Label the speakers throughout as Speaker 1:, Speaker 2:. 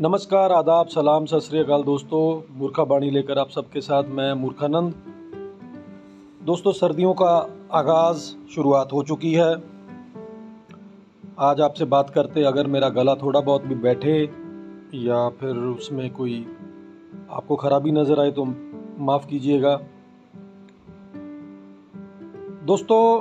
Speaker 1: नमस्कार, आदाब, सलाम, सत श्री अकाल दोस्तों, मूर्खा बाणी लेकर आप सबके साथ मैं मूर्खानंद। दोस्तों, सर्दियों का आगाज़ शुरुआत हो चुकी है। आज आपसे बात करते, अगर मेरा गला थोड़ा बहुत भी बैठे या फिर उसमें कोई आपको ख़राबी नज़र आए तो माफ़ कीजिएगा। दोस्तों,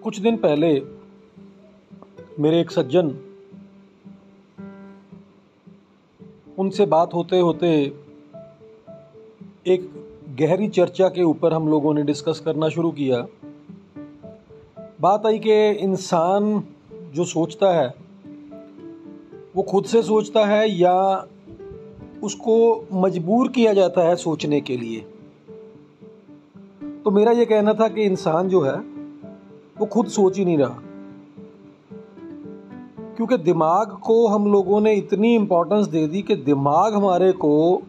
Speaker 1: कुछ दिन पहले मेरे एक सज्जन उनसे बात होते होते एक गहरी चर्चा के ऊपर हम लोगों ने डिस्कस करना शुरू किया। बात आई कि इंसान जो सोचता है, वो खुद से सोचता है या उसको मजबूर किया जाता है सोचने के लिए? तो मेरा ये कहना था कि इंसान जो है, वो खुद सोच ही नहीं रहा। क्योंकि दिमाग को हम लोगों ने इतनी इम्पोर्टेंस दे दी कि दिमाग हमारे को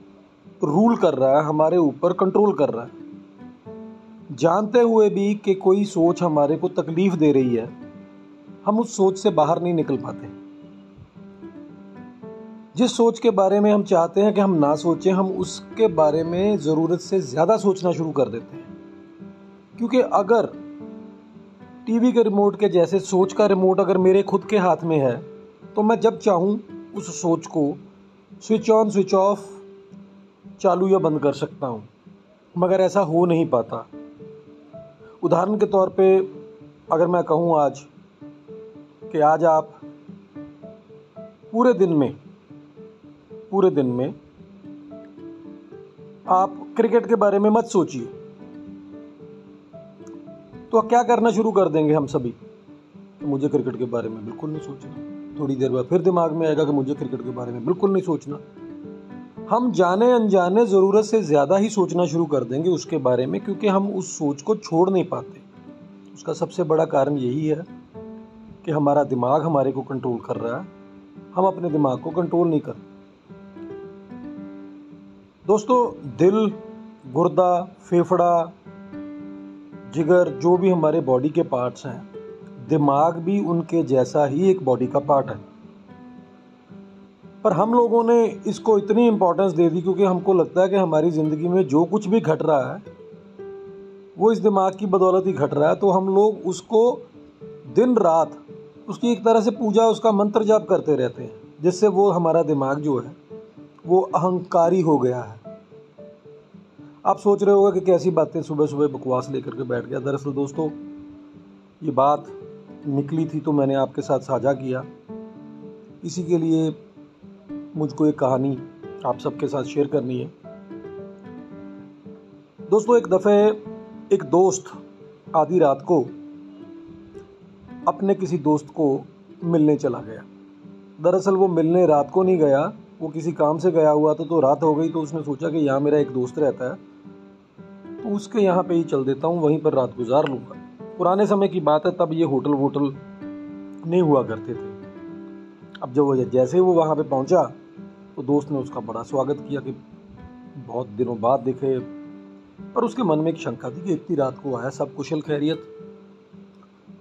Speaker 1: रूल कर रहा है, हमारे ऊपर कंट्रोल कर रहा है। जानते हुए भी कि कोई सोच हमारे को तकलीफ़ दे रही है, हम उस सोच से बाहर नहीं निकल पाते। जिस सोच के बारे में हम चाहते हैं कि हम ना सोचें, हम उसके बारे में ज़रूरत से ज़्यादा सोचना शुरू कर देते हैं। क्योंकि अगर टीवी के रिमोट के जैसे सोच का रिमोट अगर मेरे खुद के हाथ में है तो मैं जब चाहूँ उस सोच को स्विच ऑन स्विच ऑफ़ चालू या बंद कर सकता हूँ। मगर ऐसा हो नहीं पाता। उदाहरण के तौर पे अगर मैं कहूँ आज कि आज आप पूरे दिन में, पूरे दिन में आप क्रिकेट के बारे में मत सोचिए। तो क्या करना शुरू कर देंगे हम सभी? कि मुझे क्रिकेट के बारे में बिल्कुल नहीं सोचना। थोड़ी देर बाद फिर दिमाग में आएगा कि मुझे क्रिकेट के बारे में बिल्कुल नहीं सोचना। हम जाने अनजाने ज़रूरत से ज़्यादा ही सोचना शुरू कर देंगे उसके बारे में, क्योंकि हम उस सोच को छोड़ नहीं पाते। उसका सबसे बड़ा कारण यही है कि हमारा दिमाग हमारे को कंट्रोल कर रहा है। हम अपने दिमाग को कंट्रोल नहीं कर दोस्तों, दिल, गुर्दा, फेफड़ा जिगर जो भी हमारे बॉडी के पार्ट्स हैं, दिमाग भी उनके जैसा ही एक बॉडी का पार्ट है। पर हम लोगों ने इसको इतनी इम्पोर्टेंस दे दी क्योंकि हमको लगता है कि हमारी ज़िंदगी में जो कुछ भी घट रहा है, वो इस दिमाग की बदौलत ही घट रहा है। तो हम लोग उसको दिन रात, उसकी एक तरह से पूजा, उसका मंत्र जाप करते रहते हैं, जिससे वो हमारा दिमाग जो है, वो अहंकारी हो गया है। आप सोच रहे होगा कि कैसी बातें सुबह सुबह बकवास लेकर के बैठ गया। दरअसल दोस्तों, ये बात निकली थी तो मैंने आपके साथ साझा किया। इसी के लिए मुझको एक कहानी आप सबके साथ शेयर करनी है। दोस्तों, एक दफ़े एक दोस्त आधी रात को अपने किसी दोस्त को मिलने चला गया। दरअसल वो मिलने रात को नहीं गया, वो किसी काम से गया हुआ था तो रात हो गई तो उसने सोचा कि यहाँ मेरा एक दोस्त रहता है। तो उसके यहाँ पे ही चल देता हूँ, वहीं पर रात गुजार लूँगा। पुराने समय की बात है, तब ये होटल वोटल नहीं हुआ करते थे। अब जब वो जैसे ही वो वहाँ पे पहुँचा तो दोस्त ने उसका बड़ा स्वागत किया कि बहुत दिनों बाद देखे, पर उसके मन में एक शंका थी कि इतनी रात को आया सब कुशल खैरियत।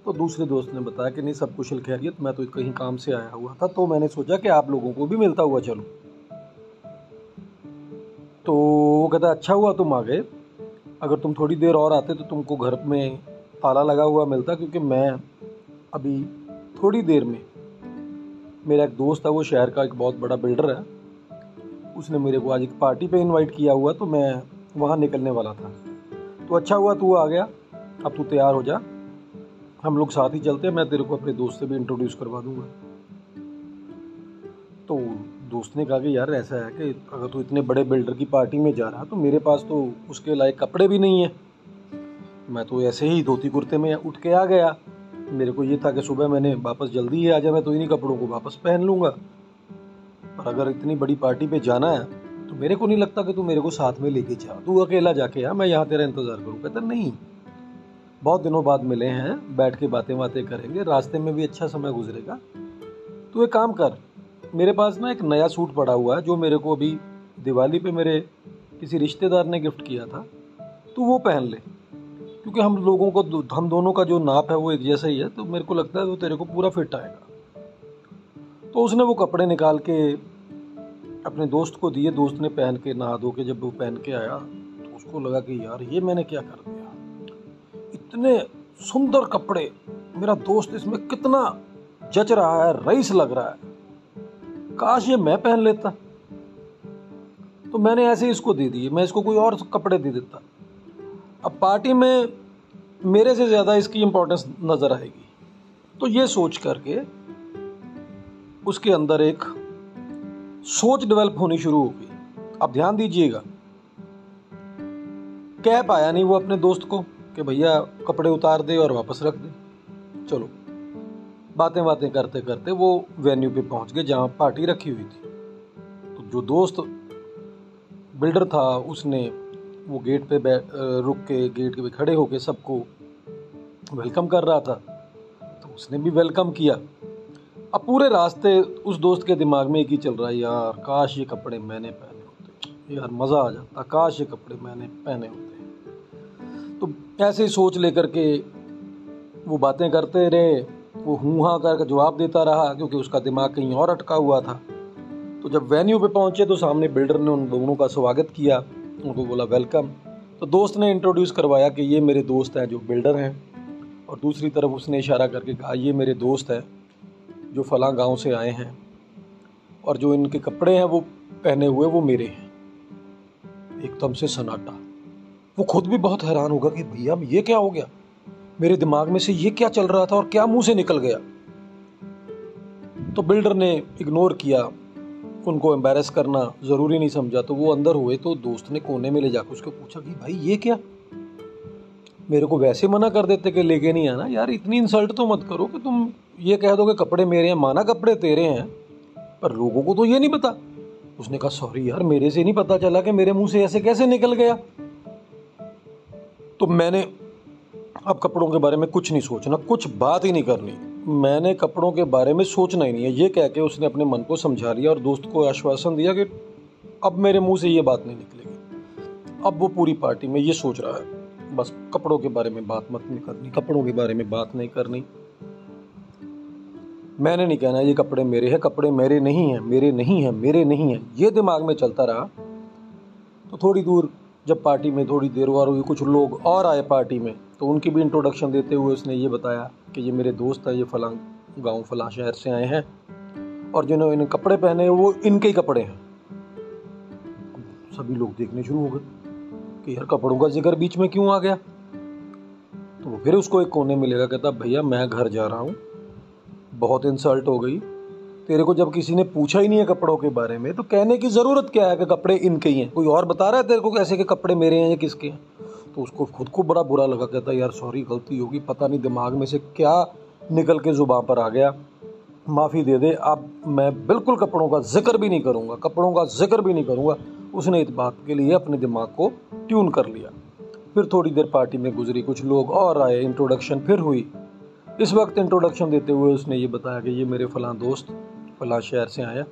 Speaker 1: तो दूसरे दोस्त ने बताया कि नहीं, सब कुशल खैरियत, मैं तो कहीं काम से आया हुआ था तो मैंने सोचा कि आप लोगों को भी मिलता हुआ चलूँ। तो वो कहता अच्छा हुआ तुम आ गए। अगर तुम थोड़ी देर और आते तो तुमको घर में ताला लगा हुआ मिलता क्योंकि मैं अभी थोड़ी देर में, मेरा एक दोस्त है वो शहर का एक बहुत बड़ा बिल्डर है। उसने मेरे को आज एक पार्टी पे इनवाइट किया हुआ तो मैं वहाँ निकलने वाला था। तो अच्छा हुआ, तू आ गया। अब तू तैयार हो जा। हम लोग साथ ही चलते हैं, मैं तेरे को अपने दोस्त से भी इंट्रोड्यूस करवा दूँगा। तो दोस्त ने कहा कि यार ऐसा है कि अगर तू इतने बड़े बिल्डर की पार्टी में जा रहा है तो मेरे पास तो उसके लायक कपड़े भी नहीं है। मैं तो ऐसे ही धोती कुर्ते में उठ के आ गया। मेरे को ये था कि सुबह मैंने वापस जल्दी ही आ जाए, मैं तो इन्हीं कपड़ों को वापस पहन लूँगा। पर अगर इतनी बड़ी पार्टी पे जाना है तो मेरे को नहीं लगता कि तू मेरे को साथ में लेके जा। तू अकेला जाके आ, मैं यहाँ तेरा इंतज़ार करूँ। कहता, नहीं। बहुत दिनों बाद मिले हैं, बैठ के बातें बातें करेंगे, रास्ते में भी अच्छा समय गुजरेगा। तू एक काम कर मेरे पास ना एक नया सूट पड़ा हुआ है, जो मेरे को अभी दिवाली पे मेरे किसी रिश्तेदार ने गिफ्ट किया था। तो वो पहन ले, क्योंकि हम लोगों को हम दोनों का जो नाप है वो एक जैसा ही है तो मेरे को लगता है वो तेरे को पूरा फिट आएगा। तो उसने वो कपड़े निकाल के अपने दोस्त को दिए, दोस्त ने पहन के नहा धो के जब वो पहन के आया तो उसको लगा कि यार, ये मैंने क्या कर दिया? इतने सुंदर कपड़े, मेरा दोस्त इसमें कितना जच रहा है, रईस लग रहा है। काश ये मैं पहन लेता। तो मैंने ऐसे ही इसको दे दिए, मैं इसको कोई और कपड़े दे देता। अब पार्टी में मेरे से ज़्यादा इसकी इम्पोर्टेंस नज़र आएगी। तो ये सोच करके उसके अंदर एक सोच डेवलप होनी शुरू हो गई। अब ध्यान दीजिएगा कह पाया नहीं वो अपने दोस्त को कि भैया कपड़े उतार दे और वापस रख दे। चलो। बातें बातें करते करते वो वेन्यू पे पहुँच गए जहाँ पार्टी रखी हुई थी। तो जो दोस्त बिल्डर था, उसने वो गेट पे रुक के गेट पे खड़े होके सबको वेलकम कर रहा था। तो उसने भी वेलकम किया। अब पूरे रास्ते उस दोस्त के दिमाग में एक ही चल रहा है, यार, काश ये कपड़े मैंने पहने होते। यार, मज़ा आ जाता। काश ये कपड़े मैंने पहने होते। तो ऐसे ही सोच लेकर के वो बातें करते रहे। वो हूँ हाँ करके जवाब देता रहा, क्योंकि उसका दिमाग कहीं और अटका हुआ था। तो जब वेन्यू पे पहुँचे तो सामने बिल्डर ने उन दोनों का स्वागत किया। उनको बोला, वेलकम। तो दोस्त ने इंट्रोड्यूस करवाया कि ये मेरे दोस्त हैं जो बिल्डर हैं। और दूसरी तरफ़ उसने इशारा करके कहा, ये मेरे दोस्त हैं जो फलां गाँव से आए हैं। और जो इनके कपड़े हैं, वो पहने हुए, वो मेरे हैं। एकदम से सन्नाटा। वो खुद भी बहुत हैरान होगा कि, भैया ये क्या हो गया? मेरे दिमाग में से ये क्या चल रहा था और क्या मुँह से निकल गया? तो बिल्डर ने इग्नोर किया, उनको एम्बेरस करना ज़रूरी नहीं समझा तो वो अंदर हुए तो दोस्त ने कोने में ले जाकर उसको पूछा कि भाई ये क्या? मेरे को वैसे मना कर देते कि लेके नहीं आना। यार, इतनी इंसल्ट तो मत करो कि तुम ये कह दो कि कपड़े मेरे हैं, माना कपड़े तेरे हैं, पर लोगों को तो ये नहीं पता। उसने कहा, सॉरी यार, मेरे से नहीं पता चला कि मेरे मुँह से ऐसे कैसे निकल गया? तो मैंने अब कपड़ों के बारे में कुछ नहीं सोचना, कुछ बात ही नहीं करनी। मैंने कपड़ों के बारे में सोचना ही नहीं है। ये कह के उसने अपने मन को समझा लिया और दोस्त को आश्वासन दिया कि अब मेरे मुँह से ये बात नहीं निकलेगी। अब वो पूरी पार्टी में ये सोच रहा है। बस कपड़ों के बारे में बात मत नहीं करनी, कपड़ों के बारे में बात नहीं करनी। मैंने नहीं कहना, ये कपड़े मेरे हैं, कपड़े मेरे नहीं हैं, मेरे नहीं हैं, मेरे नहीं हैं। ये दिमाग में चलता रहा। तो थोड़ी दूर जब पार्टी में थोड़ी देर और हुई कुछ लोग और आए पार्टी में तो उनकी भी इंट्रोडक्शन देते हुए उसने ये बताया कि ये मेरे दोस्त हैं, ये फलां गाँव, फलां शहर से आए हैं और जिन्होंने इन्हें कपड़े पहने वो इनके ही कपड़े हैं। सभी लोग देखने शुरू हो गए कि यार कपड़ों का ज़िक्र बीच में क्यों आ गया? तो वो फिर उसको एक कोने में लेगा कहता, भैया, मैं घर जा रहा हूँ। बहुत इंसल्ट हो गई। तेरे को जब किसी ने पूछा ही नहीं है कपड़ों के बारे में तो कहने की ज़रूरत क्या है कि कपड़े इनके ही हैं? कोई और बता रहा है तेरे को कैसे के कपड़े मेरे हैं या किसके हैं? तो उसको खुद को बड़ा बुरा लगा, कहता, यार सॉरी गलती होगी, पता नहीं दिमाग में से क्या निकल के ज़ुबान पर आ गया। माफ़ी दे दे, अब मैं बिल्कुल कपड़ों का ज़िक्र भी नहीं करूँगा, कपड़ों का ज़िक्र भी नहीं करूँगा। उसने इस बात के लिए अपने दिमाग को ट्यून कर लिया। फिर थोड़ी देर पार्टी में गुजरी, कुछ लोग और आए इंट्रोडक्शन फिर हुई। इस वक्त इंट्रोडक्शन देते हुए उसने ये बताया कि ये मेरे फ़लाँ दोस्त, फला शहर से आया,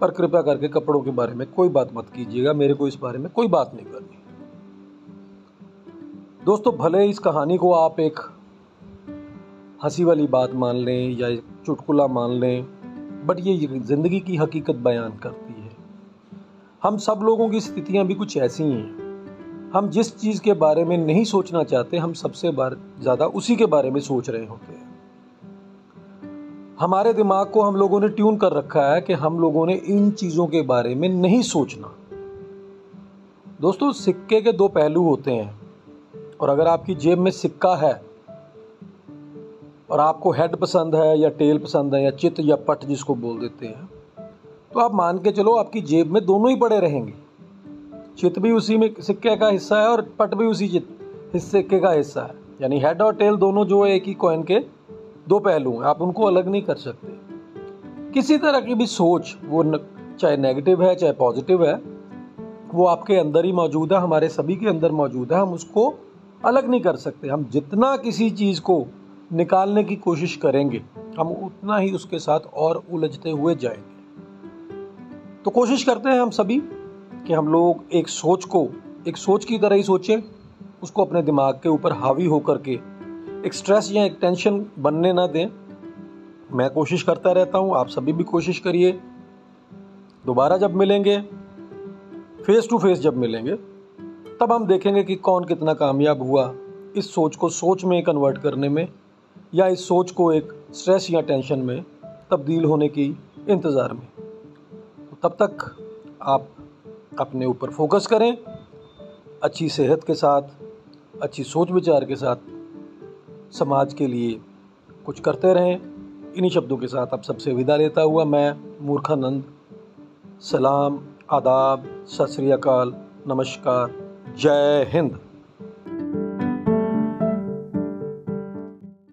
Speaker 1: पर कृपया करके कपड़ों के बारे में कोई बात मत कीजिएगा, मेरे को इस बारे में कोई बात नहीं करनी। दोस्तों, भले इस कहानी को आप एक हँसी वाली बात मान लें या चुटकुला मान लें, बट ये ज़िंदगी की हकीकत बयान करती है। हम सब लोगों की स्थितियाँ भी कुछ ऐसी हैं। हम जिस चीज़ के बारे में नहीं सोचना चाहते, हम सबसे बार, ज़्यादा उसी के बारे में सोच रहे होते हैं। हमारे दिमाग को हम लोगों ने ट्यून कर रखा है कि हम लोगों ने इन चीज़ों के बारे में नहीं सोचना। दोस्तों, सिक्के के दो पहलू होते हैं। और अगर आपकी जेब में सिक्का है और आपको हेड पसंद है या टेल पसंद है या चित या पट जिसको बोल देते हैं तो आप मान के चलो आपकी जेब में दोनों ही पड़े रहेंगे। चित भी उसी में सिक्के का हिस्सा है और पट भी उसी चित सिक्के का हिस्सा है। यानी हेड और टेल दोनों जो है एक ही कॉइन के दो पहलू हैं आप उनको अलग नहीं कर सकते। किसी तरह की भी सोच वो न, चाहे नेगेटिव है चाहे पॉजिटिव है वो आपके अंदर ही मौजूद है हमारे सभी के अंदर मौजूद है हम उसको अलग नहीं कर सकते। हम जितना किसी चीज़ को निकालने की कोशिश करेंगे, हम उतना ही उसके साथ और उलझते हुए जाएँगे। तो कोशिश करते हैं हम सभी कि हम लोग एक सोच को, एक सोच की तरह ही सोचें, उसको अपने दिमाग के ऊपर हावी होकर के, एक स्ट्रेस या एक टेंशन बनने ना दें। मैं कोशिश करता रहता हूँ, आप सभी भी कोशिश करिए। दोबारा जब मिलेंगे फेस टू फेस जब मिलेंगे तब हम देखेंगे कि कौन कितना कामयाब हुआ इस सोच को सोच में कन्वर्ट करने में या इस सोच को एक स्ट्रेस या टेंशन में तब्दील होने की इंतज़ार में। तब तक आप अपने ऊपर फोकस करें, अच्छी सेहत के साथ, अच्छी सोच विचार के साथ, समाज के लिए कुछ करते रहें। इन्हीं शब्दों के साथ आप सबसे विदा लेता हुआ मैं, मूर्खानंद, सलाम, आदाब, सत नमस्कार। जय हिंद।